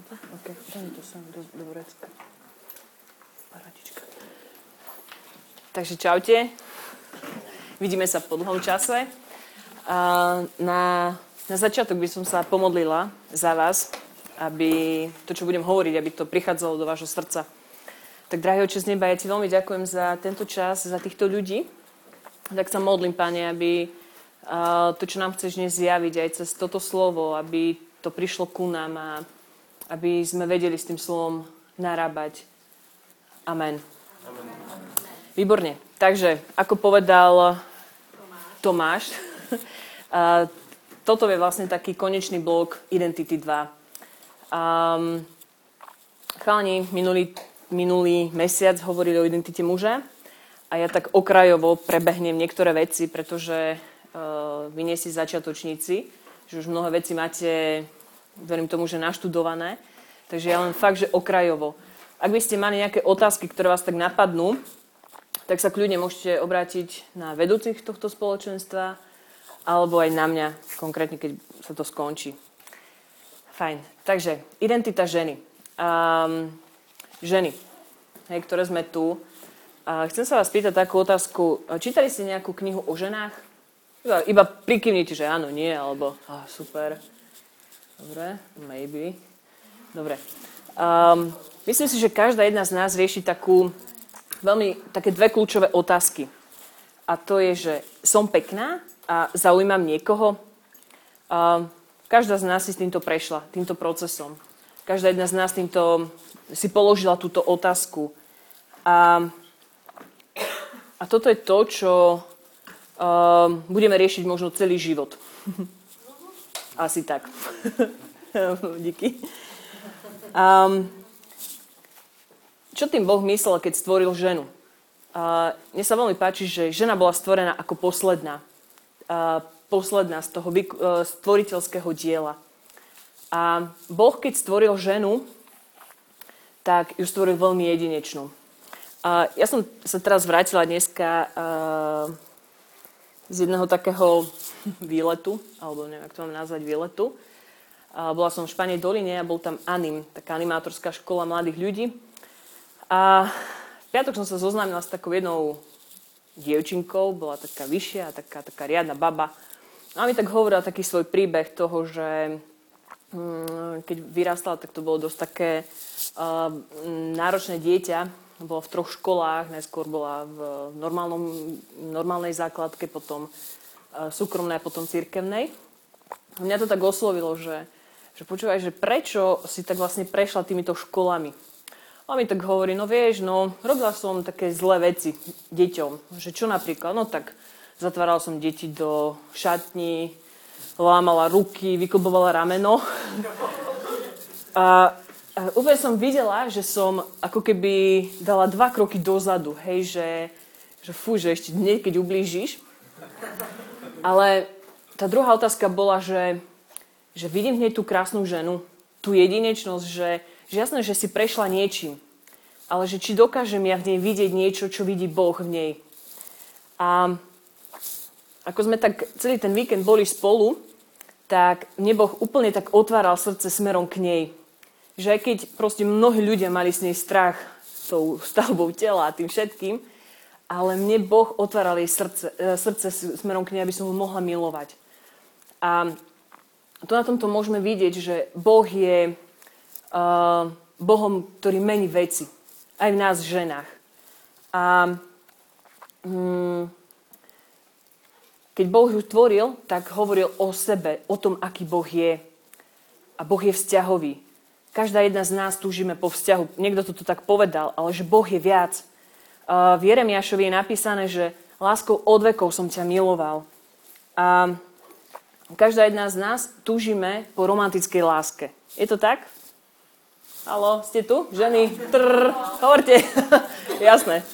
to? OK, mi to sem do, do vrecka. Paradička. Takže čaute. Vidíme sa po dlhom čase. Na, na začiatok by som sa pomodlila za vás, aby to, čo budem hovoriť, aby to prichádzalo do vášho srdca. Tak, drahý oče z neba, ja ti veľmi ďakujem za tento čas, za týchto ľudí. Tak sa modlím, Pane, aby to, čo nám chceš dnes zjaviť aj cez toto slovo, aby to prišlo ku nám a aby sme vedeli s tým slovom narábať. Amen. Amen. Výborne. Takže, ako povedal Tomáš, toto je vlastne taký konečný blok Identity 2. Um, chalani minulý, minulý mesiac hovorili o identite muža a ja tak okrajovo prebehnem niektoré veci, pretože uh, vy nie si začiatočníci, že už mnohé veci máte, verím tomu, že naštudované. Takže ja len fakt, že okrajovo. Ak by ste mali nejaké otázky, ktoré vás tak napadnú, tak sa kľudne môžete obrátiť na vedúcich tohto spoločenstva alebo aj na mňa, konkrétne keď sa to skončí. Fajn. Takže, identita ženy. Um, ženy, hej, ktoré sme tu. Uh, chcem sa vás pýtať takú otázku. Čítali ste nejakú knihu o ženách? Iba, iba prikývnite, že áno, nie, alebo ah, super. Dobre, maybe. Dobre. Um, myslím si, že každá jedna z nás rieši takú, veľmi, také dve kľúčové otázky. A to je, že som pekná a zaujímam niekoho. Um, každá z nás si s týmto prešla, týmto procesom. Každá jedna z nás týmto si položila túto otázku. A, a toto je to, čo uh, budeme riešiť možno celý život. Asi tak. Díky. Um, čo tým Boh myslel, keď stvoril ženu? Uh, mne sa veľmi páči, že žena bola stvorená ako posledná. Uh, posledná z toho uh, stvoriteľského diela. A Boh, keď stvoril ženu, tak ju stvoril veľmi jedinečnú. Uh, ja som sa teraz vrátila dneska uh, z jedného takého výletu, alebo neviem, ako to mám nazvať, výletu. Bola som v Španej doline a bol tam Anim, taká animátorská škola mladých ľudí. A v piatok som sa zoznámila s takou jednou dievčinkou, bola taká vyššia, taká, taká riadna baba. A mi tak hovorila taký svoj príbeh toho, že mm, keď vyrastala, tak to bolo dosť také uh, náročné dieťa, bola v troch školách, najskôr bola v normálnom, normálnej základke, potom e, súkromnej a potom cirkevnej. Mňa to tak oslovilo, že, že počúvaj, že prečo si tak vlastne prešla týmito školami. A mi tak hovorí, no vieš, no robila som také zlé veci deťom. Že čo napríklad? No tak zatvárala som deti do šatní, lámala ruky, vyklbovala rameno. A úplne som videla, že som ako keby dala dva kroky dozadu, hej, že, že fú, že ešte niekedy ublížiš. Ale tá druhá otázka bola, že, že vidím hneď tú krásnu ženu, tú jedinečnosť, že, že jasné, že si prešla niečím, ale že či dokážem ja v nej vidieť niečo, čo vidí Boh v nej. A ako sme tak celý ten víkend boli spolu, tak mne Boh úplne tak otváral srdce smerom k nej že keď proste mnohí ľudia mali s nej strach tou stavbou tela a tým všetkým, ale mne Boh otváral jej srdce, e, srdce smerom k nej, aby som ho mohla milovať. A tu na tomto môžeme vidieť, že Boh je uh, Bohom, ktorý mení veci. Aj v nás, ženách. A um, keď Boh ju tvoril, tak hovoril o sebe, o tom, aký Boh je. A Boh je vzťahový. Každá jedna z nás túžime po vzťahu. Niekto to tak povedal, ale že Boh je viac. V Jeremiášovi je napísané, že láskou od vekov som ťa miloval. A každá jedna z nás túžime po romantickej láske. Je to tak? Halo, ste tu? Ženy? Trrr, hovorte. Jasné,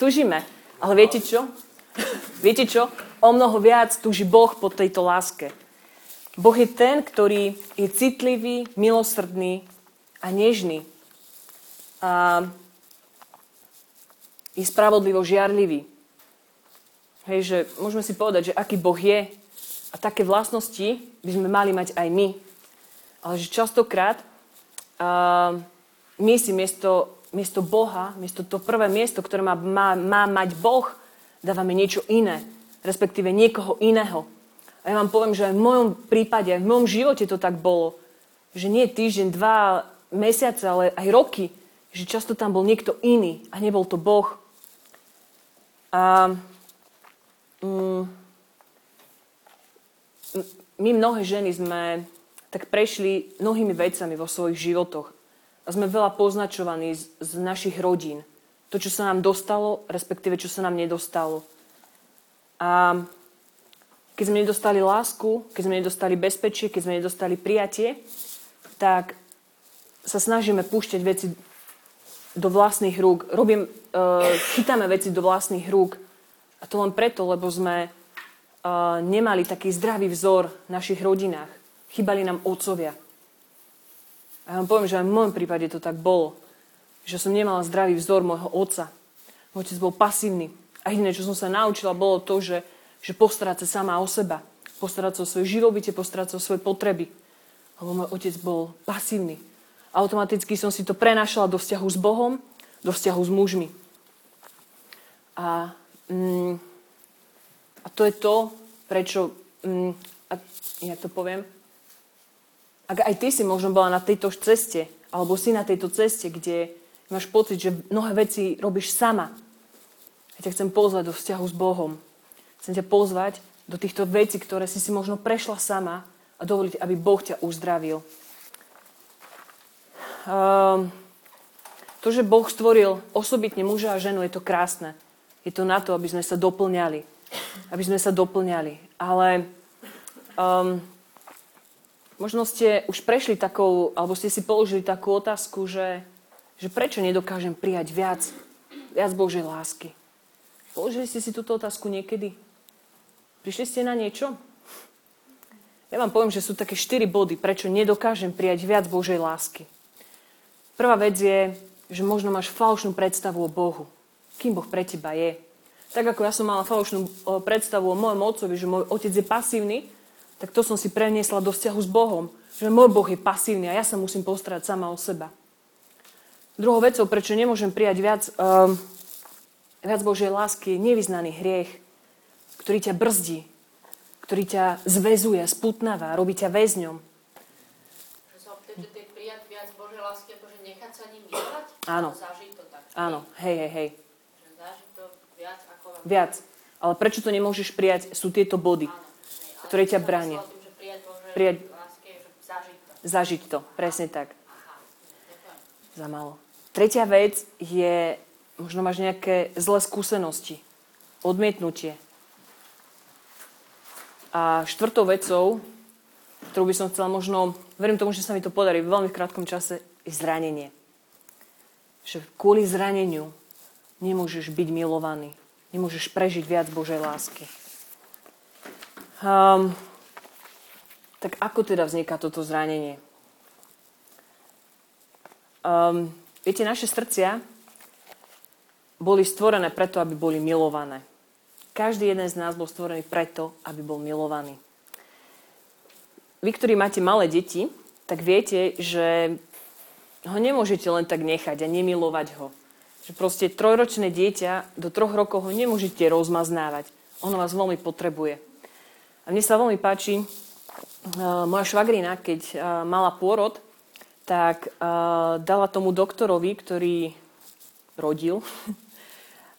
tužíme. Ale viete čo? viete čo? O mnoho viac túži Boh po tejto láske. Boh je ten, ktorý je citlivý, milosrdný a nežný. A je spravodlivo žiarlivý. Hej, že môžeme si povedať, že aký Boh je a také vlastnosti by sme mali mať aj my. Ale že častokrát uh, my si miesto, miesto Boha, miesto to prvé miesto, ktoré má, má, má mať Boh, dávame niečo iné, respektíve niekoho iného. A ja vám poviem, že aj v mojom prípade, aj v mojom živote to tak bolo. Že nie týždeň, dva mesiace, ale aj roky. Že často tam bol niekto iný a nebol to Boh. A mm, my mnohé ženy sme tak prešli mnohými vecami vo svojich životoch. A sme veľa poznačovaní z, z našich rodín. To, čo sa nám dostalo, respektíve čo sa nám nedostalo. A keď sme nedostali lásku, keď sme nedostali bezpečie, keď sme nedostali prijatie, tak sa snažíme púšťať veci do vlastných rúk. Robím, uh, chytáme veci do vlastných rúk. A to len preto, lebo sme uh, nemali taký zdravý vzor v našich rodinách. Chýbali nám otcovia. A ja vám poviem, že aj v môjom prípade to tak bolo. Že som nemala zdravý vzor môjho otca. Môj otec bol pasívny. A jediné, čo som sa naučila, bolo to, že že postarať sa sama o seba. Postarať sa o svoje živobytie, postarať sa o svoje potreby. Lebo môj otec bol pasívny. Automaticky som si to prenašala do vzťahu s Bohom, do vzťahu s mužmi. A, mm, a to je to, prečo, mm, a, jak to poviem, ak aj ty si možno bola na tejto ceste, alebo si na tejto ceste, kde máš pocit, že mnohé veci robíš sama, ja ťa chcem pozvať do vzťahu s Bohom. Chcem ťa pozvať do týchto vecí, ktoré si si možno prešla sama a dovoliť, aby Boh ťa uzdravil. Um, to, že Boh stvoril osobitne muža a ženu, je to krásne. Je to na to, aby sme sa doplňali. Aby sme sa doplňali. Ale um, možno ste už prešli takou, alebo ste si položili takú otázku, že, že prečo nedokážem prijať viac, viac Božej lásky. Položili ste si túto otázku niekedy? Prišli ste na niečo? Ja vám poviem, že sú také štyri body, prečo nedokážem prijať viac Božej lásky. Prvá vec je, že možno máš falošnú predstavu o Bohu. Kým Boh pre teba je. Tak ako ja som mala falošnú predstavu o mojom otcovi, že môj otec je pasívny, tak to som si preniesla do vzťahu s Bohom. Že môj Boh je pasívny a ja sa musím postarať sama o seba. Druhou vecou, prečo nemôžem prijať viac, um, viac Božej lásky, je nevyznaný hriech ktorý ťa brzdí, ktorý ťa zväzuje, sputnáva, robí ťa väzňom. Že sa opýtate, že prijať viac Božej lásky, akože nechať sa ním milovať? Áno. To tak? Áno, hej, hej, hej. Že to viac ako... Viac. Ale prečo to nemôžeš prijať, sú tieto body, Áno, hej. ktoré ťa bránia. Tým, že prijať Božej Prijať... lásky, že zažiť to. Zažiť to, presne tak. Aha. Za málo. Tretia vec je, možno máš nejaké zlé skúsenosti. Odmietnutie. A štvrtou vecou, ktorú by som chcela možno, verím tomu, že sa mi to podarí v veľmi krátkom čase, je zranenie. Že kvôli zraneniu nemôžeš byť milovaný. Nemôžeš prežiť viac Božej lásky. Um, tak ako teda vzniká toto zranenie? Um, viete, naše srdcia boli stvorené preto, aby boli milované. Každý jeden z nás bol stvorený preto, aby bol milovaný. Vy, ktorí máte malé deti, tak viete, že ho nemôžete len tak nechať a nemilovať ho. Že proste trojročné dieťa do troch rokov ho nemôžete rozmaznávať. Ono vás veľmi potrebuje. A mne sa veľmi páči, uh, moja švagrina, keď uh, mala pôrod, tak uh, dala tomu doktorovi, ktorý rodil,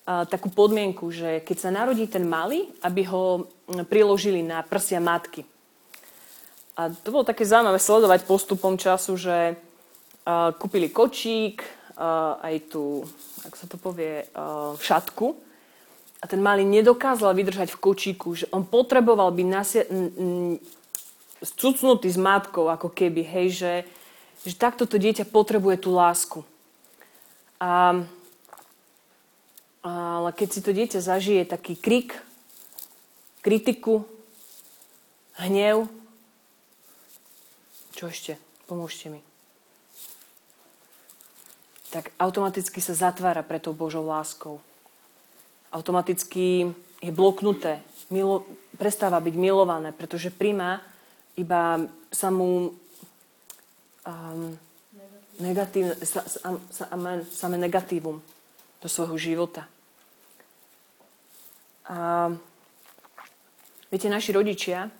takú podmienku, že keď sa narodí ten malý, aby ho priložili na prsia matky. A to bolo také zaujímavé sledovať postupom času, že kúpili kočík, aj tú, ako sa to povie, uh, šatku. A ten malý nedokázal vydržať v kočíku, že on potreboval byť nasia- n- n- scucnutý s matkou, ako keby, hej, že, že takto to dieťa potrebuje tú lásku. A ale keď si to dieťa zažije taký krik, kritiku, hnev, čo ešte? Pomôžte mi. Tak automaticky sa zatvára pre tou Božou láskou. Automaticky je bloknuté, milo, prestáva byť milované, pretože príjma iba samú um, negatívne, sa, sa, sa, negatívum do svojho života. A viete, naši rodičia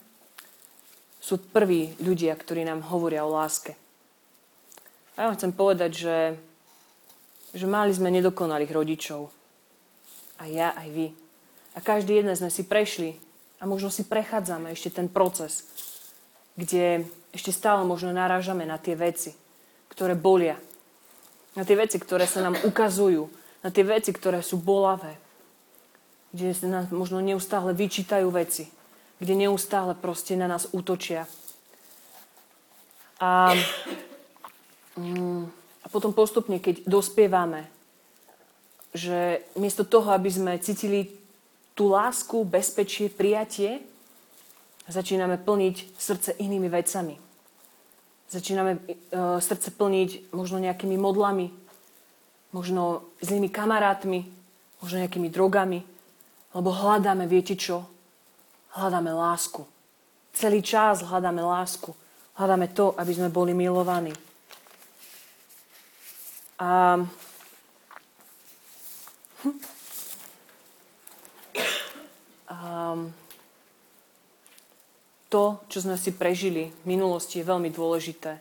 sú prví ľudia, ktorí nám hovoria o láske. A ja vám chcem povedať, že, že mali sme nedokonalých rodičov. A ja, aj vy. A každý jeden sme si prešli a možno si prechádzame ešte ten proces, kde ešte stále možno narážame na tie veci, ktoré bolia. Na tie veci, ktoré sa nám ukazujú. Na tie veci, ktoré sú bolavé. Kde sa nám možno neustále vyčítajú veci. Kde neustále proste na nás útočia. A, mm, a potom postupne, keď dospievame, že miesto toho, aby sme cítili tú lásku, bezpečie, prijatie, začíname plniť srdce inými vecami. Začíname uh, srdce plniť možno nejakými modlami, možno zlými kamarátmi, možno nejakými drogami, lebo hľadáme, viete čo? Hľadáme lásku. Celý čas hľadáme lásku. Hľadáme to, aby sme boli milovaní. A um, to, čo sme si prežili v minulosti, je veľmi dôležité.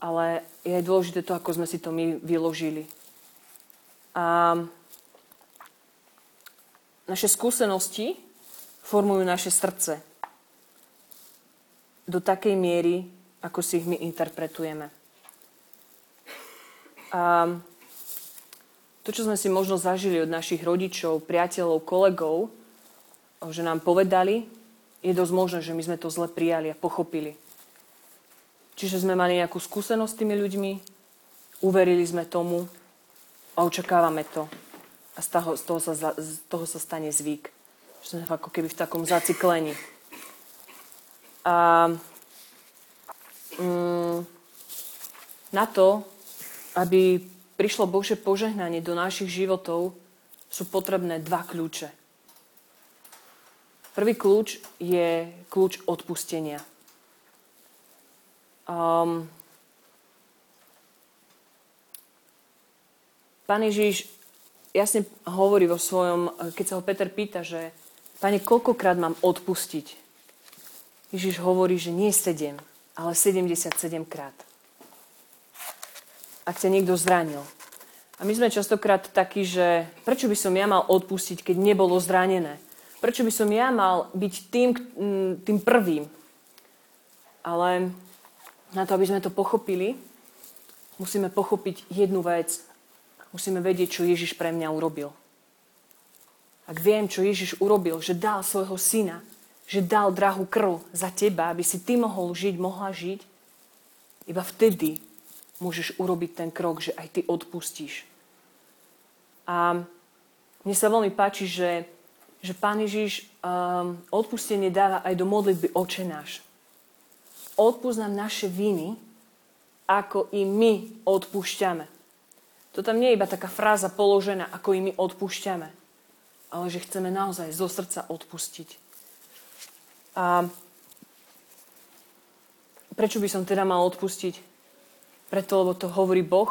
Ale je aj dôležité to, ako sme si to my vyložili. A naše skúsenosti formujú naše srdce do takej miery, ako si ich my interpretujeme. A to, čo sme si možno zažili od našich rodičov, priateľov, kolegov, že nám povedali, je dosť možné, že my sme to zle prijali a pochopili. Čiže sme mali nejakú skúsenosť s tými ľuďmi, uverili sme tomu a očakávame to. A z toho, z toho, sa, z toho sa stane zvyk. Že sme ako keby v takom zaciklení. A mm, na to, aby prišlo Bože požehnanie do našich životov, sú potrebné dva kľúče. Prvý kľúč je kľúč odpustenia. Um, Pán Ježiš jasne hovorí vo svojom, keď sa ho Peter pýta, že Pane, koľkokrát mám odpustiť? Ježiš hovorí, že nie 7, ale 77 krát. Ak ťa niekto zranil. A my sme častokrát takí, že prečo by som ja mal odpustiť, keď nebolo zranené? Prečo by som ja mal byť tým, tým prvým? Ale na to, aby sme to pochopili, musíme pochopiť jednu vec. Musíme vedieť, čo Ježiš pre mňa urobil. Ak viem, čo Ježiš urobil, že dal svojho syna, že dal drahú krv za teba, aby si ty mohol žiť, mohla žiť, iba vtedy môžeš urobiť ten krok, že aj ty odpustíš. A mne sa veľmi páči, že že Pán Ježiš um, odpustenie dáva aj do modlitby Oče náš. Odpúsť nám naše viny, ako i my odpúšťame. To tam nie je iba taká fráza položená, ako i my odpúšťame, ale že chceme naozaj zo srdca odpustiť. A prečo by som teda mal odpustiť? Preto, lebo to hovorí Boh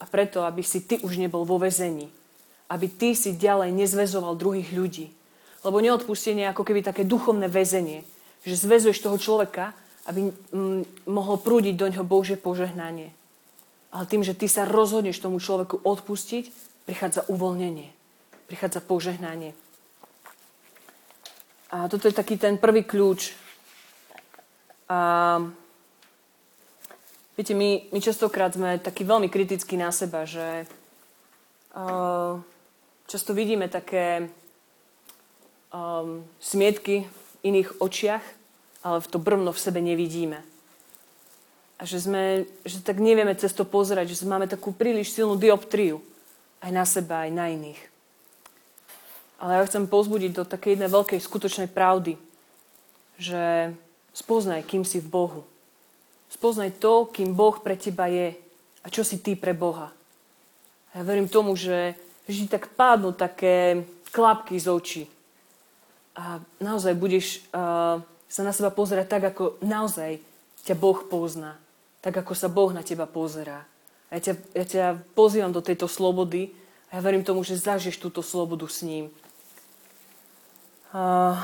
a preto, aby si ty už nebol vo vezení aby ty si ďalej nezvezoval druhých ľudí. Lebo neodpustenie je ako keby také duchovné väzenie, že zväzuješ toho človeka, aby mm, mohol prúdiť do neho Božie požehnanie. Ale tým, že ty sa rozhodneš tomu človeku odpustiť, prichádza uvoľnenie, prichádza požehnanie. A toto je taký ten prvý kľúč. A viete, my, my častokrát sme takí veľmi kritickí na seba, že uh, Často vidíme také um, smietky v iných očiach, ale v to brvno v sebe nevidíme. A že, sme, že tak nevieme cez to pozerať, že máme takú príliš silnú dioptriu aj na seba, aj na iných. Ale ja chcem pozbudiť do takej jednej veľkej skutočnej pravdy, že spoznaj, kým si v Bohu. Spoznaj to, kým Boh pre teba je a čo si ty pre Boha. A ja verím tomu, že ti tak pádnu také klapky z očí. A naozaj budeš uh, sa na seba pozerať tak, ako naozaj ťa Boh pozná. tak ako sa Boh na teba pozerá. A ja ťa, ja ťa pozývam do tejto slobody a ja verím tomu, že zažiješ túto slobodu s ním. Uh,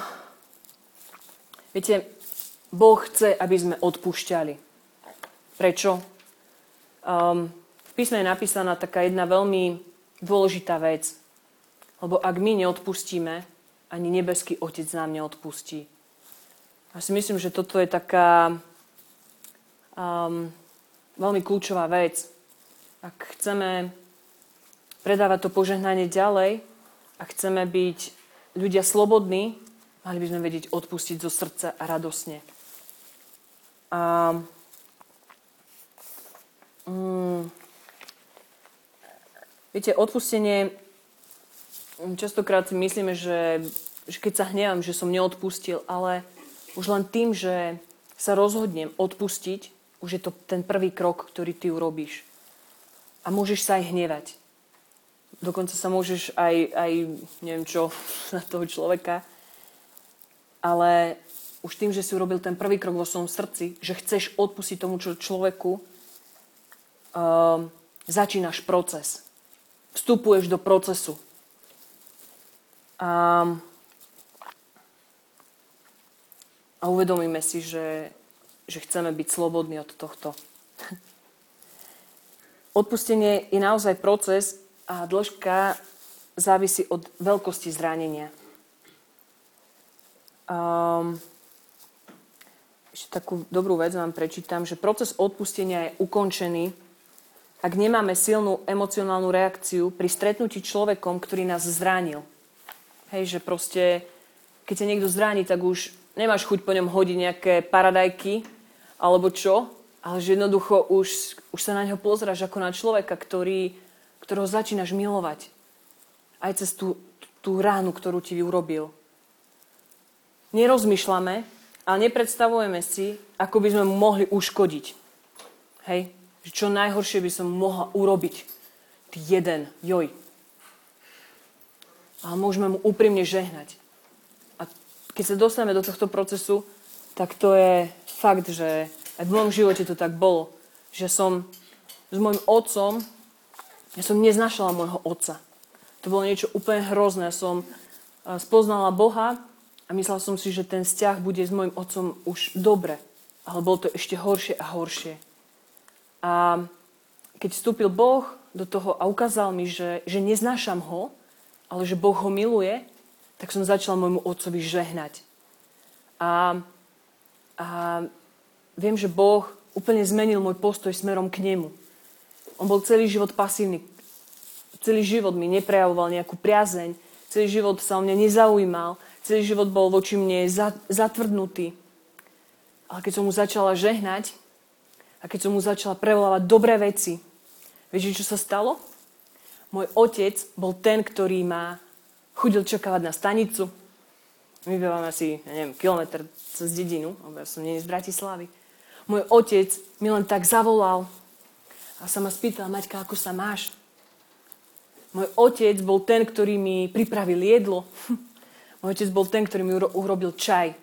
viete, Boh chce, aby sme odpúšťali. Prečo? Um, v písme je napísaná taká jedna veľmi dôležitá vec. Lebo ak my neodpustíme, ani nebeský Otec nám neodpustí. A si myslím, že toto je taká um, veľmi kľúčová vec. Ak chceme predávať to požehnanie ďalej a chceme byť ľudia slobodní, mali by sme vedieť odpustiť zo srdca a radosne. A, mm, viete, odpustenie, častokrát si myslíme, že, že keď sa hnevám, že som neodpustil, ale už len tým, že sa rozhodnem odpustiť, už je to ten prvý krok, ktorý ty urobíš. A môžeš sa aj hnevať. Dokonca sa môžeš aj, aj neviem čo, na toho človeka. Ale už tým, že si urobil ten prvý krok vo svojom srdci, že chceš odpustiť tomu človeku, uh, začínaš proces. Vstupuješ do procesu. A, a uvedomíme si, že, že chceme byť slobodní od tohto. Odpustenie je naozaj proces a dĺžka závisí od veľkosti zranenia. Um, ešte takú dobrú vec vám prečítam, že proces odpustenia je ukončený, ak nemáme silnú emocionálnu reakciu pri stretnutí človekom, ktorý nás zránil. Hej, že proste, keď sa niekto zráni, tak už nemáš chuť po ňom hodiť nejaké paradajky, alebo čo, ale že jednoducho už, už sa na neho pozráš ako na človeka, ktorý, ktorého začínaš milovať. Aj cez tú, tú ránu, ktorú ti urobil. Nerozmýšľame, ale nepredstavujeme si, ako by sme mohli uškodiť. Hej? Že čo najhoršie by som mohla urobiť. Ty jeden, joj. Ale môžeme mu úprimne žehnať. A keď sa dostaneme do tohto procesu, tak to je fakt, že aj v mojom živote to tak bolo, že som s môjim otcom, ja som neznašala môjho otca. To bolo niečo úplne hrozné. Som spoznala Boha a myslela som si, že ten vzťah bude s môjim otcom už dobre. Ale bolo to ešte horšie a horšie. A keď vstúpil Boh do toho a ukázal mi, že, že neznášam ho, ale že Boh ho miluje, tak som začala môjmu otcovi žehnať. A, a viem, že Boh úplne zmenil môj postoj smerom k nemu. On bol celý život pasívny. Celý život mi neprejavoval nejakú priazeň. Celý život sa o mňa nezaujímal. Celý život bol voči mne zatvrdnutý. Ale keď som mu začala žehnať a keď som mu začala prevolávať dobré veci, vieš, čo sa stalo? Môj otec bol ten, ktorý ma chodil čakávať na stanicu. My bývame asi, ja neviem, kilometr cez dedinu, lebo ja som nie z Bratislavy môj otec mi len tak zavolal a sa ma spýtal, Maťka, ako sa máš? Môj otec bol ten, ktorý mi pripravil jedlo. Môj otec bol ten, ktorý mi urobil čaj.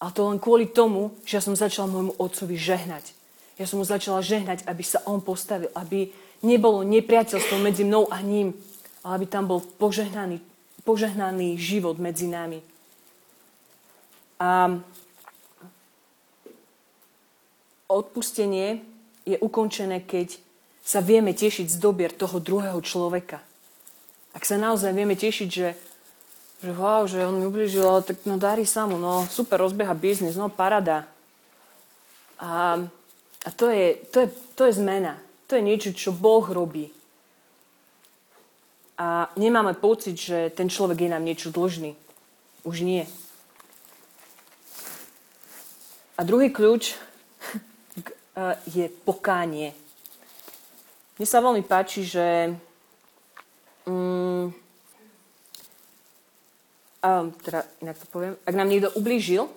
A to len kvôli tomu, že ja som začala môjmu otcovi žehnať. Ja som mu začala žehnať, aby sa on postavil, aby nebolo nepriateľstvo medzi mnou a ním, ale aby tam bol požehnaný, požehnaný život medzi nami. A odpustenie je ukončené, keď sa vieme tešiť z dobier toho druhého človeka. Ak sa naozaj vieme tešiť, že, že wow, že on mi ubližil, ale tak no darí sa mu, no super, rozbeha biznis, no parada. A, a to, je, to, je, to je zmena. To je niečo, čo Boh robí. A nemáme pocit, že ten človek je nám niečo dlžný. Už nie. A druhý kľúč Eh, je pokánie. Mne sa veľmi páči, že um, teda inak to poviem, ak nám niekto ublížil,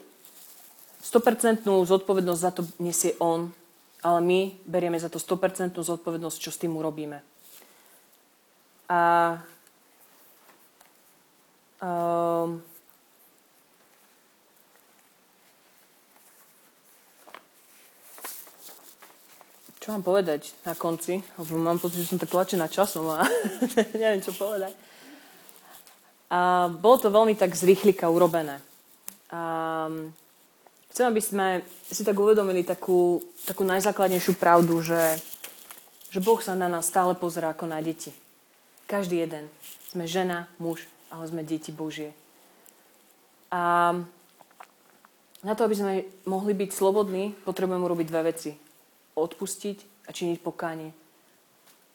100% zodpovednosť za to nesie on, ale my berieme za to 100% zodpovednosť, čo s tým urobíme. A um, čo mám povedať na konci, lebo mám pocit, že som tak tlačená časom a neviem, čo povedať. A bolo to veľmi tak zrýchlika urobené. A chcem, aby sme si tak uvedomili takú, takú najzákladnejšiu pravdu, že, že Boh sa na nás stále pozerá ako na deti. Každý jeden. Sme žena, muž, ale sme deti Božie. A na to, aby sme mohli byť slobodní, potrebujeme urobiť dve veci odpustiť a činiť pokánie.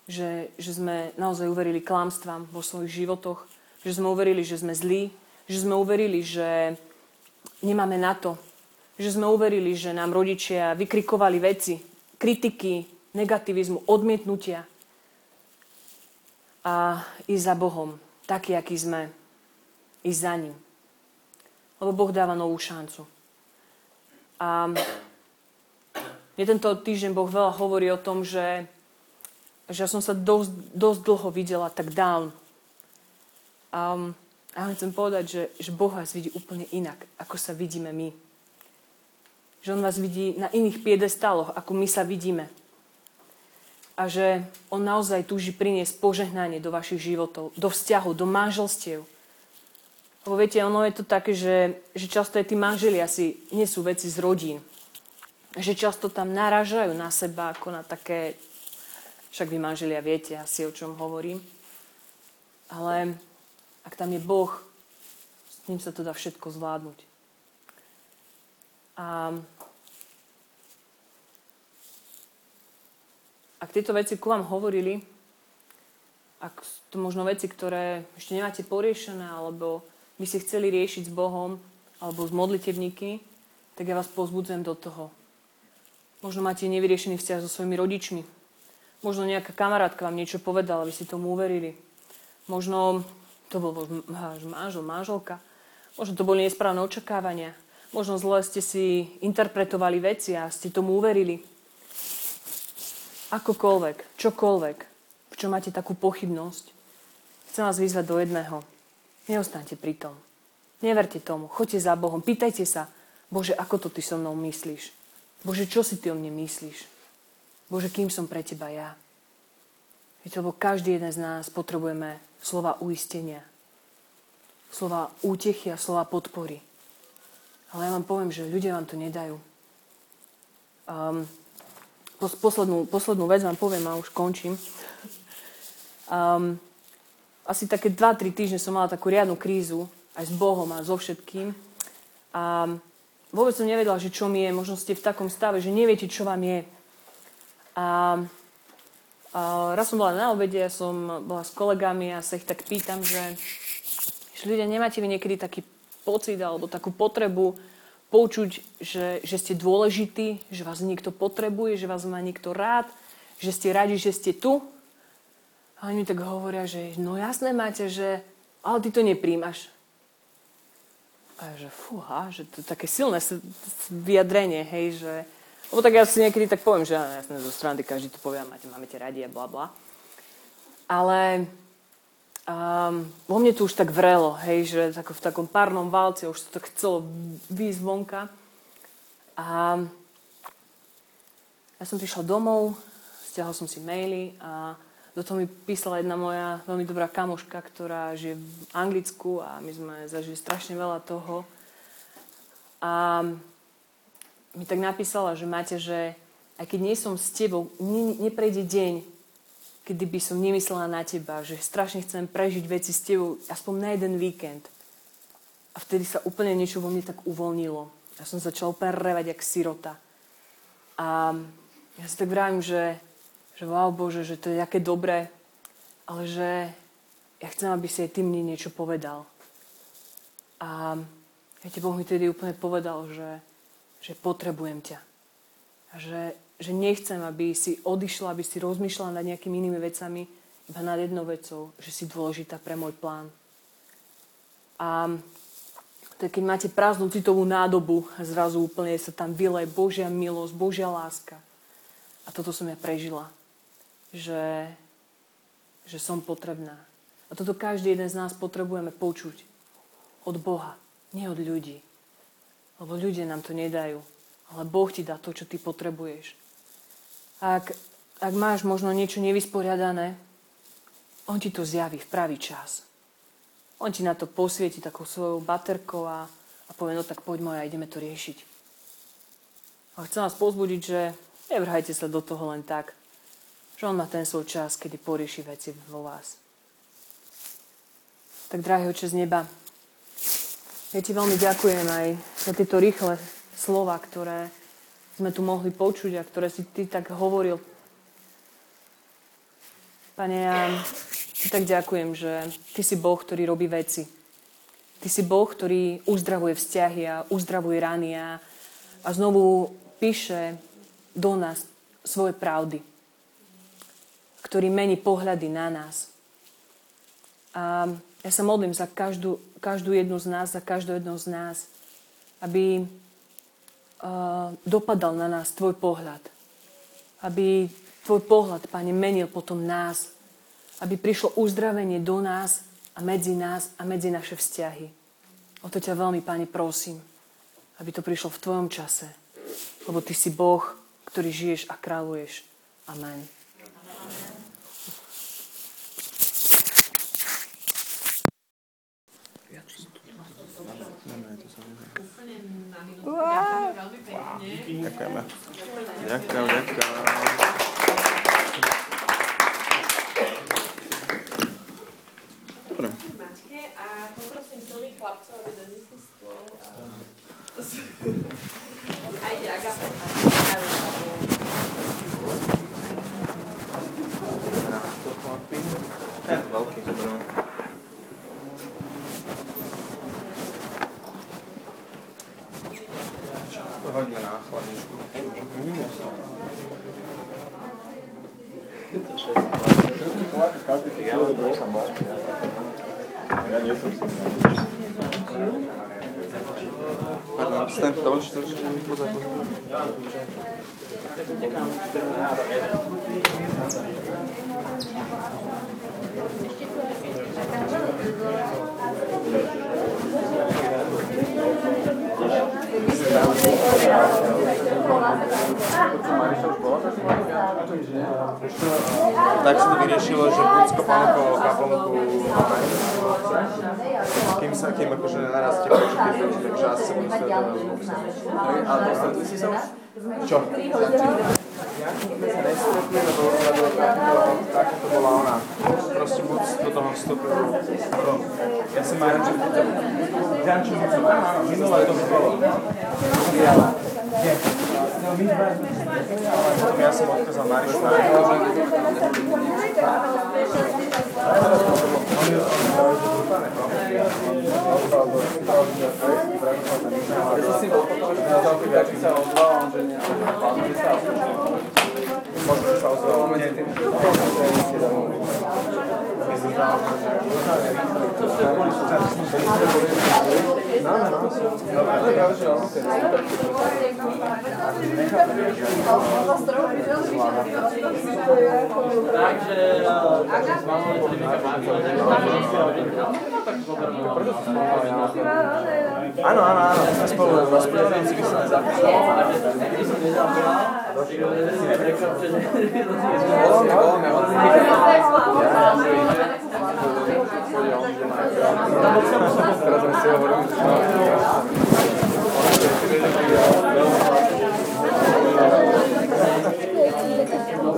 Že, že sme naozaj uverili klamstvám vo svojich životoch, že sme uverili, že sme zlí, že sme uverili, že nemáme na to, že sme uverili, že nám rodičia vykrikovali veci, kritiky, negativizmu, odmietnutia a ísť za Bohom, taký, aký sme, ísť za ním. Lebo Boh dáva novú šancu. A mne tento týždeň Boh veľa hovorí o tom, že, že ja som sa dosť, dosť dlho videla tak down. A ja chcem povedať, že, že Boh vás vidí úplne inak, ako sa vidíme my. Že On vás vidí na iných piedestáloch, ako my sa vidíme. A že On naozaj túži priniesť požehnanie do vašich životov, do vzťahov, do manželstiev. Lebo viete, ono je to také, že, že často aj tí manželia si nie sú veci z rodín že často tam naražajú na seba ako na také, však vy manželia viete asi o čom hovorím, ale ak tam je Boh, s ním sa to dá všetko zvládnuť. A ak tieto veci ku vám hovorili, ak to možno veci, ktoré ešte nemáte poriešené, alebo by ste chceli riešiť s Bohom, alebo s modlitevníky, tak ja vás pozbudzujem do toho. Možno máte nevyriešený vzťah so svojimi rodičmi. Možno nejaká kamarátka vám niečo povedala, aby ste tomu uverili. Možno to bol váš manžel, manželka. Možno to boli nesprávne očakávania. Možno zle ste si interpretovali veci a ste tomu uverili. Akokoľvek, čokoľvek, v čom máte takú pochybnosť, chcem vás vyzvať do jedného. Neostaňte pri tom. Neverte tomu. Choďte za Bohom. Pýtajte sa, Bože, ako to ty so mnou myslíš? Bože, čo si ty o mne myslíš? Bože, kým som pre teba ja? Viete, lebo každý jeden z nás potrebujeme slova uistenia, slova útechy a slova podpory. Ale ja vám poviem, že ľudia vám to nedajú. Um, poslednú, poslednú vec vám poviem a už končím. Um, asi také 2-3 týždne som mala takú riadnu krízu aj s Bohom a so všetkým. A vôbec som nevedela, že čo mi je. Možno ste v takom stave, že neviete, čo vám je. A, a raz som bola na obede, som bola s kolegami a sa ich tak pýtam, že, že ľudia, nemáte vy niekedy taký pocit alebo takú potrebu počuť, že, že ste dôležití, že vás niekto potrebuje, že vás má niekto rád, že ste radi, že ste tu. A oni tak hovoria, že no jasné máte, že ale ty to nepríjmaš. A že fúha, že to je také silné vyjadrenie, hej, že... Lebo tak ja si niekedy tak poviem, že jasne zo strany každý to povie, máte, máme radi a bla bla. Ale um, vo mne to už tak vrelo, hej, že tako, v takom párnom válce už to tak chcelo výjsť vonka. A ja som prišla domov, stiahol som si maily a do toho mi písala jedna moja veľmi dobrá kamoška, ktorá žije v Anglicku a my sme zažili strašne veľa toho. A mi tak napísala, že máte, že aj keď nie som s tebou, ne, neprejde deň, kedy by som nemyslela na teba, že strašne chcem prežiť veci s tebou aspoň na jeden víkend. A vtedy sa úplne niečo vo mne tak uvoľnilo. Ja som začala úplne revať jak sirota. A ja si tak vravím, že že wow Bože, že to je také dobré, ale že ja chcem, aby si aj ty mne niečo povedal. A viete, Boh mi tedy úplne povedal, že, že potrebujem ťa. A že, že nechcem, aby si odišla, aby si rozmýšľala nad nejakými inými vecami, iba nad jednou vecou, že si dôležitá pre môj plán. A je, keď máte prázdnu citovú nádobu zrazu úplne sa tam vylej Božia milosť, Božia láska. A toto som ja prežila že, že som potrebná. A toto každý jeden z nás potrebujeme počuť od Boha, nie od ľudí. Lebo ľudia nám to nedajú. Ale Boh ti dá to, čo ty potrebuješ. Ak, ak máš možno niečo nevysporiadané, on ti to zjaví v pravý čas. On ti na to posvieti takou svojou baterkou a, a povie, no tak poď moja, ideme to riešiť. A chcem vás pozbudiť, že nevrhajte sa do toho len tak, že on má ten svoj čas, kedy porieši veci vo vás. Tak, drahý oče z neba, ja ti veľmi ďakujem aj za tieto rýchle slova, ktoré sme tu mohli počuť a ktoré si ty tak hovoril. Pane, ja ti tak ďakujem, že ty si Boh, ktorý robí veci. Ty si Boh, ktorý uzdravuje vzťahy a uzdravuje rany a, a znovu píše do nás svoje pravdy, ktorý mení pohľady na nás. A ja sa modlím za každú, každú jednu z nás, za každú jednu z nás, aby dopadal na nás tvoj pohľad. Aby tvoj pohľad, Pane, menil potom nás. Aby prišlo uzdravenie do nás a medzi nás a medzi naše vzťahy. O to ťa veľmi, Pane, prosím, aby to prišlo v tvojom čase. Lebo ty si Boh, ktorý žiješ a kráľuješ. Amen. Ďakujeme. Ďakujem, ďakujem. Dobre. A poprosím silných chlapcov, aby donesli stôl. Ja nie som si Tak sa to vyriešilo, že buď skopal okolo kaplnku kým sa, kým akože narastie počet tých ľudí, takže asi sa budú stretávať s Ale dostali si sa už? Čo? Sme sa nestretli, lebo taká to bola ona. Proste buď do toho vstúpil. Ja som aj že Jančo, áno, áno, minulé to bolo. Nie. My dva Potom ja som odkázal Marišu na Ja som si že že tým. Áno, áno, áno, sme spolu rozprávali, si by sa nezapísal. Teraz sme si hovorili,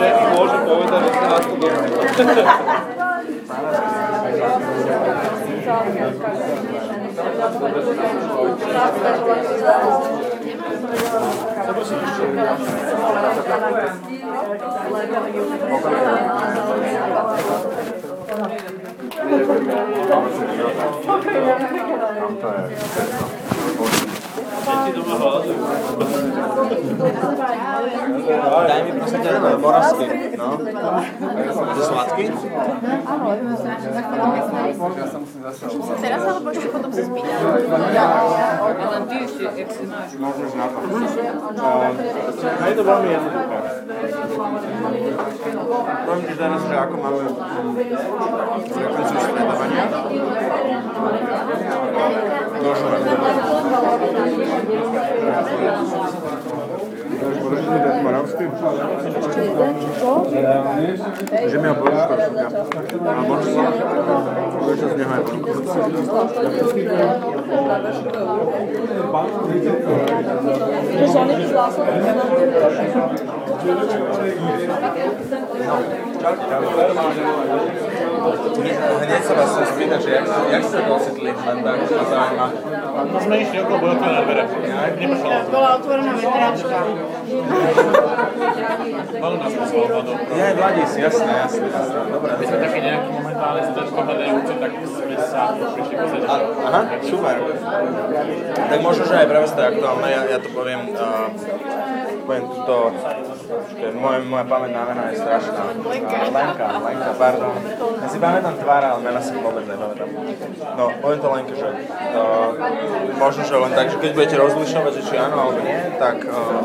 Ženy môžu povedať, že sa Daj mi prosím ťa moravský, no. To sladký? Teraz alebo ešte potom sa spýtam? Možno na to. Je to veľmi jednoduché. Poviem ti teraz, že ako máme frekvenciu stredovania. Možno Budeš mi dať moravský? Že mi ho poruško šuka. A možno budeš sa z neho aj Hneď sa vás chcem spýtať, že jak, jak ste to ocitli, len tak ma zaujíma. No sme išli okolo Bojovka na dvere. Bola otvorená vetračka. Malo nás poslal vodou. Ja aj Vladis, jasné, jasné. Dobre. My sme takí nejakí momentálne stredko hľadajúci, tak sme sa prišli pozrieť. Aha, super. Tak možno, že aj to je aktuálne, ja, ja to poviem, uh, poviem to, moja, moja pamätná mena je strašná. Lenka, Lenka, pardon. Ja si pamätám tvár, ale mena si vôbec nepamätám. No, poviem to Lenke, že uh, možno, že len tak, že keď budete rozlišovať, že či áno alebo nie, tak, uh,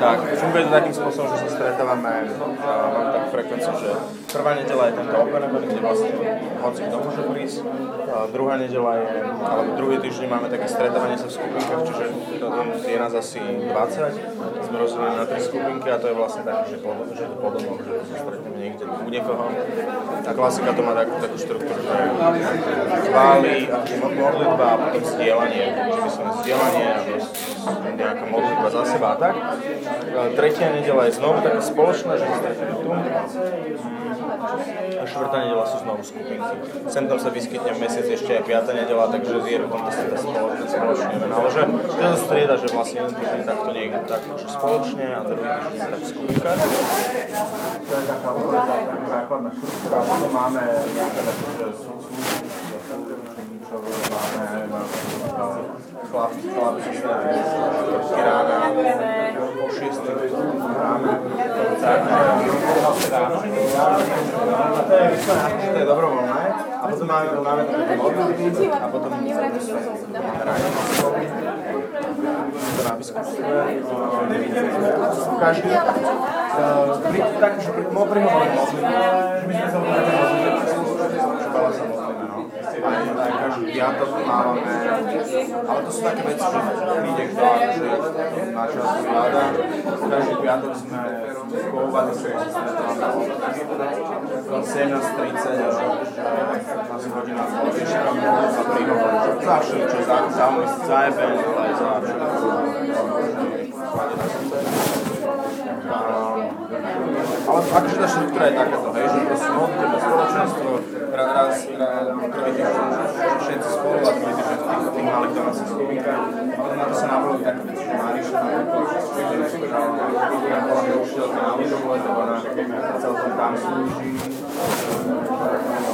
tak funguje to takým spôsobom, že sa stretávame, uh, mám takú frekvenciu, že prvá nedela je tento open kde vlastne hoci kto môže prísť, uh, druhá nedela je, alebo druhý týždeň máme také stretávanie sa v skupinkách, čiže to, je nás asi 20, sme rozdelení na tri skupinky a to je vlastne tak, že, pod, že to podobno, že sa stretneme niekde u niekoho. A klasika to má takú, takú štruktúru, že chváli a modlitba a potom zdieľanie, že myslím zdieľanie a proste nejaká modlitba za seba a tak. A tretia nedela je znovu taká spoločná, že stretneme tu. A štvrtá nedela sú znovu skupinky. Sem tam sa vyskytne v mesiac ešte aj piatá nedela, takže je potom to sa spoločne, spoločne ven. Ale že to sa strieda, že vlastne jeden týždeň takto niekde tak spoločne a druhý týždeň tak v. To je taká základná štruktúra. Máme nejaké čo máme chlapi sa stretli rána, o 6 ráno, to je dobrovoľné. A potom máme, máme a potom to na biskupstve. Každý, tak, že modlitbu, že my sme sa modlili modlitbu, že veľa sa modlíme, no. Aj, aj piatok mávame, ale to sú také veci, že príde kto, že na čas vláda. Každý piatok sme sa, sa stretávame 17.30 až asi hodina spoločne a prihovoriť, že za všetko, za, za, za event, ale aj za všetko. Ale akože tá štruktúra je takáto, hej, že proste modlitba spoločenstvo, raz, raz, raz, všetci spolu a druhý týždeň v tých, malých domácich skupinkách. A potom na to sa navolí také veci, že Mariša napríklad, ja bola mi učiteľka na lyžovole, tak ona celkom tam slúži.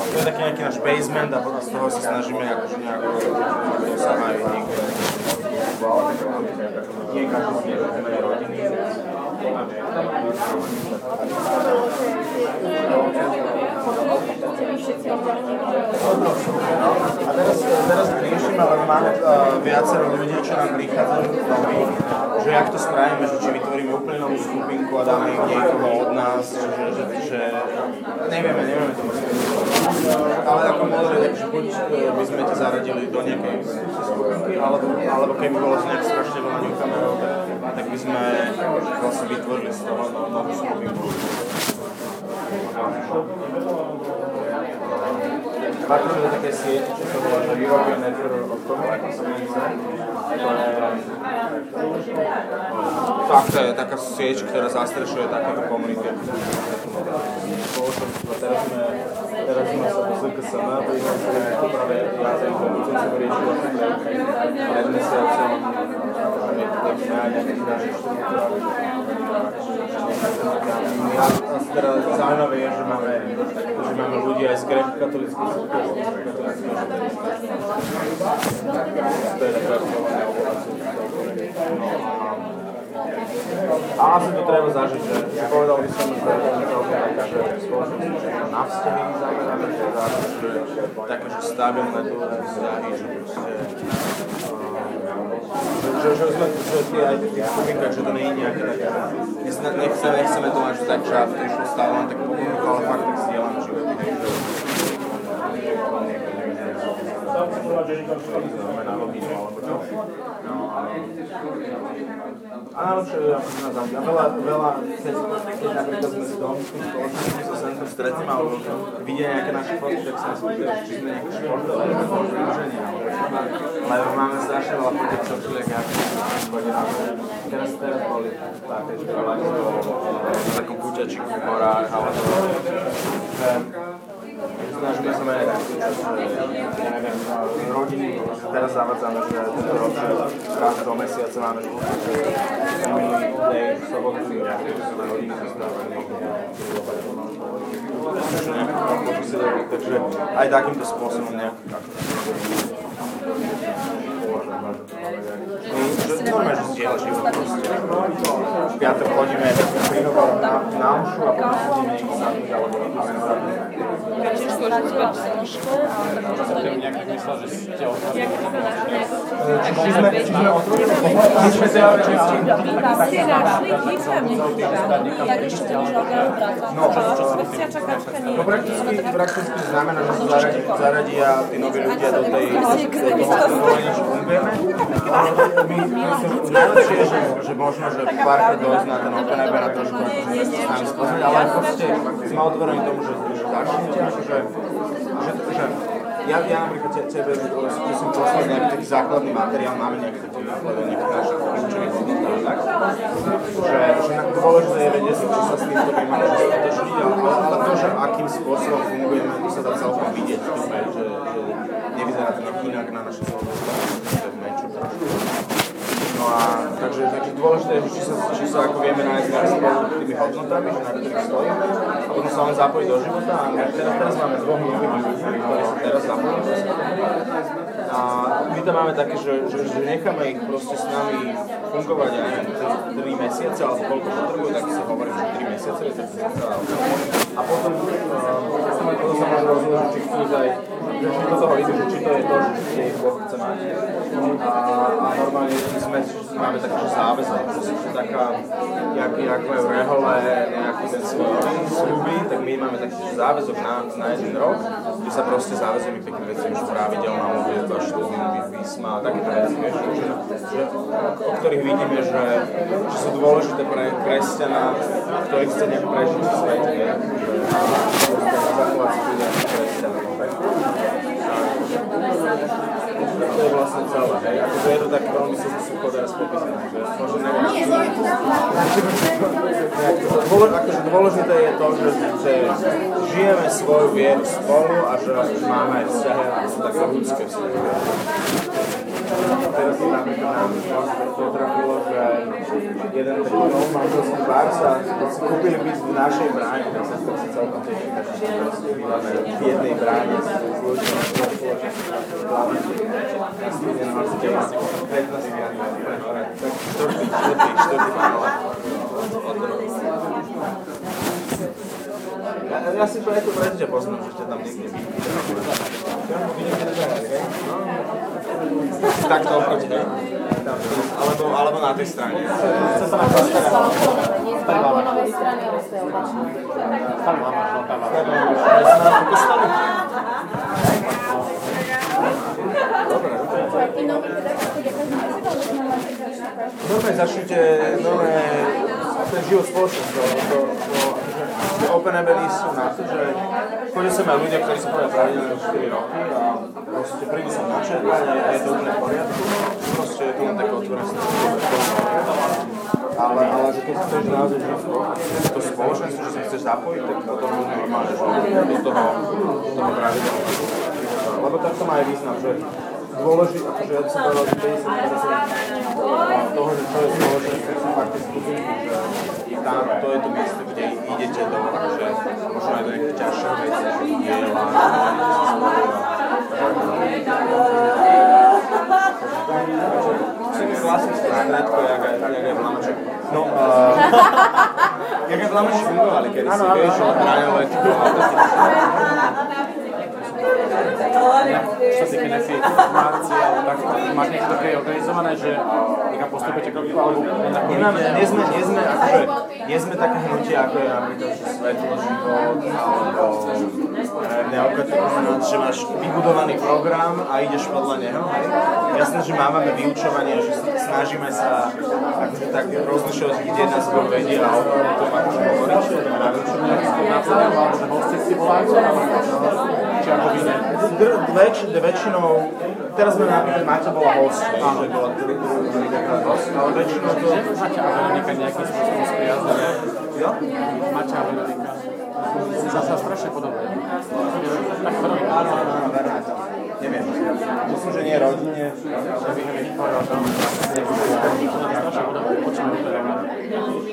To je taký nejaký náš basement a potom z toho sa snažíme akože nejako dosahovať niekde. Nie každý z rodiny. A teraz, teraz riešime, lebo máme uh, viacero ľudí, čo nám prichádzajú noví, že jak to spravíme, že či vytvoríme úplne novú skupinku a dáme im niekoho od nás, že, že, že nevieme, nevieme to ale ako modré, takže buď by sme ťa zaradili do nejakej skupinky, alebo, alebo keby bolo nejak strašne veľa newcomerov, tak by sme vlastne vytvorili z toho novú skupinku. patríme do také siete, čo sa volá že European Network of Communities. Tak, to je taká sieť, ktorá zastrešuje takéto komunity. Spoločenstvo, teraz sme, teraz sme sa po ZKSM, prihlásili práve jazyk, čo som riešil pred mesiacom, teda zaujímavé je, že máme, že máme ľudí aj z. To je taká a asi to treba zažiť, že povedal by som, že celkom taká, že spoločnosť na vzťahy zamerané, že zároveň, že také, že stabilné dlhé vzťahy, že proste že, že sme že tie aj v tých že to nie je nejaké také, že nechceme, nechceme to mať, že tak, že to išlo stále len tak pokonuko, ale fakt tak zdieľam životy, hej, že znamená hodinu alebo čo. No, a najlepšie je, ako nás zaujíma. Veľa, veľa, keď, keď napríklad sme s domským spoločnostím sa sem tu stretneme, alebo vidia nejaké naše fotky, tak sa nás pýtajú, či sme nejaké športové, alebo združenia. Lebo máme strašne veľa fotiek, čo všelijak Teraz, teraz boli také, že v takom kuťačiku v horách, alebo že snažíme merať ja neviem, rodiny, teraz zavádzame, že tento rok, raz do mesiaca máme, minulý day, sobotu, rodiny sa stávali, takže aj takýmto spôsobom nejak normálne, že. V piatok chodíme príhovor na, na ušu a potom chodíme niekde sadnúť alebo Čiže skôr nejak tak myslel, že ste otvorili. Či sme, či sme otvorili? My sme sa Ste našli významne jak ešte možného brata. No, Sekcia čakačka nie No prakticky, prakticky znamená, že sa zaradia tí noví ľudia do tej, čo fungujeme. Najlepšie je, že, možno, že párkrát dojsť na ten open a trošku akože s nami spoznať, ale podstate sme otvorení tomu, že, že akože, že, ja, ja napríklad te, tebe skúsim poslať nejaký taký základný materiál, máme nejaké také výhľady, nejaké naše kľúčové tak, že, že dôležité je vedieť, či sa s týmto vymáme skutočniť, ale, ale to, že akým spôsobom fungujeme, to sa dá celkom vidieť, že, že nevyzerá to nejak inak na naše celodenské, to je menšie trošku. No a takže, takže dôležité je, či sa, či sa ako vieme nájsť nejak spolu tými hodnotami, že na ktorých stojíme. A potom sa len zapojiť do života. A teraz, teraz máme dvoch nových ľudí, ktorí sa teraz zapojili. A my tam máme také, že, že, že necháme ich proste s nami fungovať, ja neviem, 3 mesiace alebo koľko potrebujú, tak si hovorím, že 3 mesiace je to a potom, uh, potom sa môžu rozhodnúť, či chcú ísť že či do toho že či to je to, že kde ich Boh chce mať. A, a normálne sme, máme také, že záväzok, že taká, jak, jak majú rehole nejaký ten svoj sluby, tak my máme taký že záväzok na, na jeden rok, kde sa proste záväzujeme pekným veciam, že pravidelná modlitba, štúdium písma takéto veci, vieš, že, že, o ktorých vidíme, že, že sú dôležité pre kresťana, ktorý chce nejak prežiť v svete, že, a zachovať si tu nejaký kresťan. To je vlastne celé, hej. Akože je to tak veľmi sucho teraz popísané, že možno. Akože dôležité je to, že, že žijeme svoju vieru spolu a že máme vzťahy, také ľudské vzťahy. Teraz napríklad to trafilo, že jeden nov manželský pár sa v našej bráne, tak sa to celkom v jednej bráne s ľuďmi, tak štvrtý, štvrtý, štvrtý panel. Ja, ja si to ako preto, že poznám, že ste tam niekde Takto oproti, hej? Alebo, alebo na tej strane. Alebo po novej strane, ale ste opačne. Dobre. Dobre, začnite nové ten život spoločnosti. To, to, to, Open Ebenezy sú na to, že chodia sem aj ľudia, ktorí sa chodia pravidelne už 4 roky a proste prídu sa načerpať a je to úplne v poriadku. Proste je to len také otvorené sa ale, ale že keď chceš naozaj žiť to spoločenstvo, že sa chceš zapojiť, tak potom je normálne, že do toho, do toho pravidelne. Lebo tak to má aj význam, že dôležité, akože ja by som povedal, že 50% toho, že čo je spoločenstvo, sú fakt tie skupiny, že tam to je to miesto, kde idete do, akože možno aj do nejakých ťažších vecí, že diela, klasické stredko, jak aj, jak aj v Lamače. No, uh, jak aj v Lamači fungovali kedy si, vieš, že raňové typu Čo sa týka nejakej informácie, alebo tak, máš niečo také organizované, že niekam postupujete kroky, alebo Nemáme, nie sme, nie sme, akože, nie sme také hnutie, ako je napríklad, že svetlo, život, alebo že máš vybudovaný program a ideš podľa neho. Jasné, že máme vyučovanie, že snažíme sa akože tak rozlišovať, kde nás Boh vedie a o tom, o tom akože hovoriť, o tom na vyučovanie. navzájom, alebo že hostie si voláte, či ako? Dr- väč, väčšinou, teraz sme napríklad, Maťa bola host, že bola ale väčšinou to... Maťa a Veronika nejakým spôsobom spriaznené. Jo? Maťa a Veronika. Sa sa strašne podobné. Tak Veronika. Áno, áno, áno. Neviem. Myslím, že nie rodine.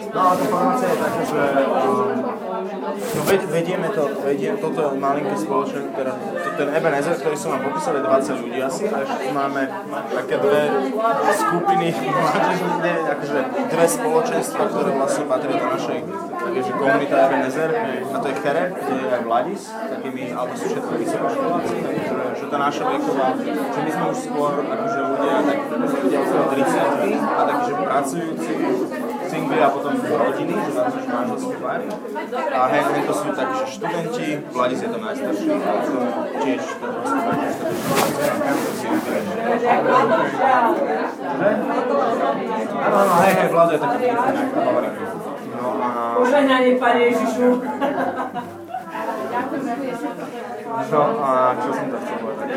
No ale tá formácia je taká, že um, ved, vedieme to, vedie, toto malinké spoločenstvo, teda to, ten Ebenezer, ktorý som vám popísal, je 20 ľudí asi, a ešte máme také dve skupiny, ne, akože dve spoločenstva, ktoré vlastne patria do našej takže komunita Ebenezer, a to je Chereb, kde je aj Vladis, takými, alebo sú všetko vysokoškoláci, takže že tá naša veková, že my sme už skôr akože ľudia, tak ľudia okolo 30 a takí, pracujúci, singly a potom rodiny, že tam. A hej, to sú takí, že študenti, Vladis je to najstarší, tiež to sú takí, Áno, áno, hej, hej, Vlado je taký. No a... Požehnanie, Pane Ježišu. No a čo som to chcel povedať?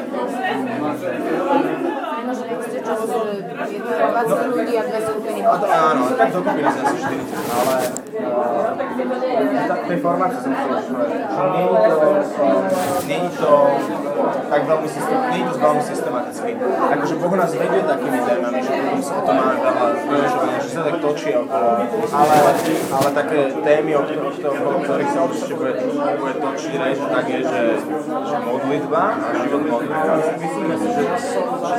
Možno nechcete čo, že je to 20 ľudí a dve skupiny. A to áno, tak dokopy nás asi 40, ale formácii som chcel je to, to tak veľmi, systém, nie je to veľmi systematicky. Akože Boh nás vedie takými témami, že potom sa o tom má veľa využovania, že sa tak točí okolo, ale, ale také témy, o ktorých, sa určite bude, bude točiť reč, tak je, že, že modlitba život modlitba. Myslíme si, že,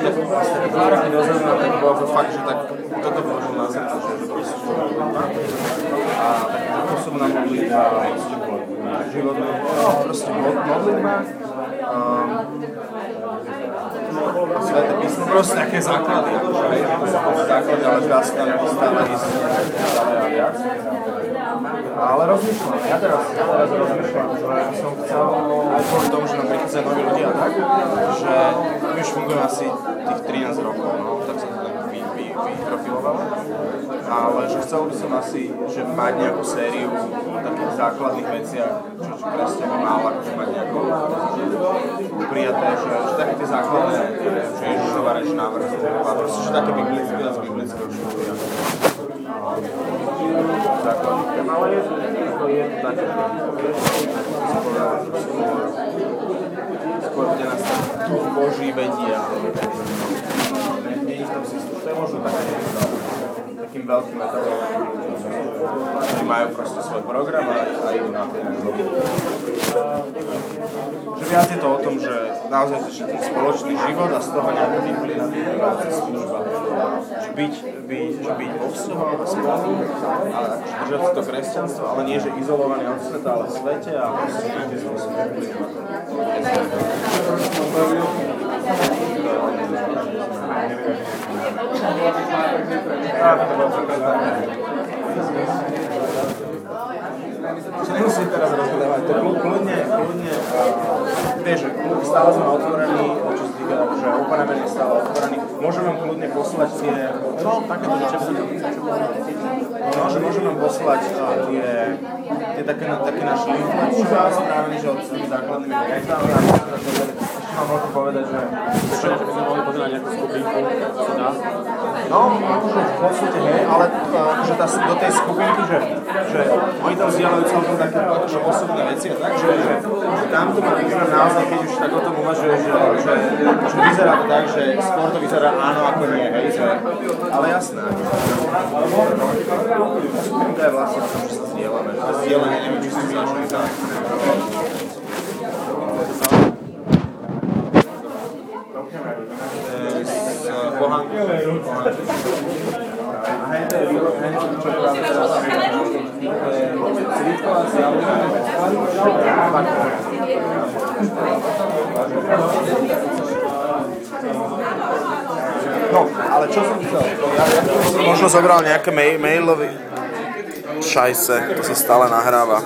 že vlastne dva roky dozadu bolo to fakt, že tak toto položil na srdce, že, že proste modlitba. Osobná modlitba, život modlitba, no, proste mod- modlitba. Um, Sveté písmo, proste také základy, akože, také základy, ale dá sa tam stále ísť ďalej a viac. Ale rozmýšľam, ja teraz, ja teraz rozmýšľam, že som chcel aj kvôli tomu, že nám prichádzajú noví ľudia tak, že my už fungujeme asi tých 13 rokov, no, tak som to tak vy, vy, vyprofiloval. Ale že chcel by som asi, že mať nejakú sériu takých základných veciach, čo, čo kresťan by mal akože mať nejako prijaté, že, že také tie základné, že Ježišova reč návrh, a proste, že také biblické, z biblického štúdia. Ale je to, to je to také, skôr, kde nás Boží vedia. Nie je v tom systém, to je možno také, takým veľkým etapom, ktorí majú proste svoj program a, a idú na ten že viac je to o tom, že naozaj že ten spoločný život a z toho nejaká vyplýva služba. Byť, byť, že byť vo vzťahu spolu a držať to kresťanstvo, ale nie, že izolovaný od sveta, ale v svete a proste byť z Čo nemusíte teraz rozhodávať, to kľud- kľudne, kľudne, vieš, stále sme otvorení, čo sa týka, že Open je stále otvorený, môžem vám kľudne poslať tie, no, takéto, čo sa No, že môžem vám poslať tie, tie je také, také naše influenčné správanie, že od tými základnými vektami a ešte mám možno povedať, že Čo, že by sme mohli povedať nejakú skupinku, sa dá? No, akože v podstate hej, ale uh, že tá, do tej skupinky, že, že oni tam vzdielajú celkom také akože osobné veci a tak, že, že, že tam to má vyzerá naozaj, keď už tak o tom uvažuje, že, že, že vyzerá to tak, že skôr to vyzerá áno ako nie, hej, že, ale jasné. Skupinka je vlastne o tom, že sa zdieľame, to zdieľanie, neviem, či si myšli tak. Eh, s pohankou. A hej, to je výrok, hej, čo práve teraz Cvítková z No, ale čo som chcel? Možno zobral nejaké mail, mailový... Šajse, to sa stále nahráva.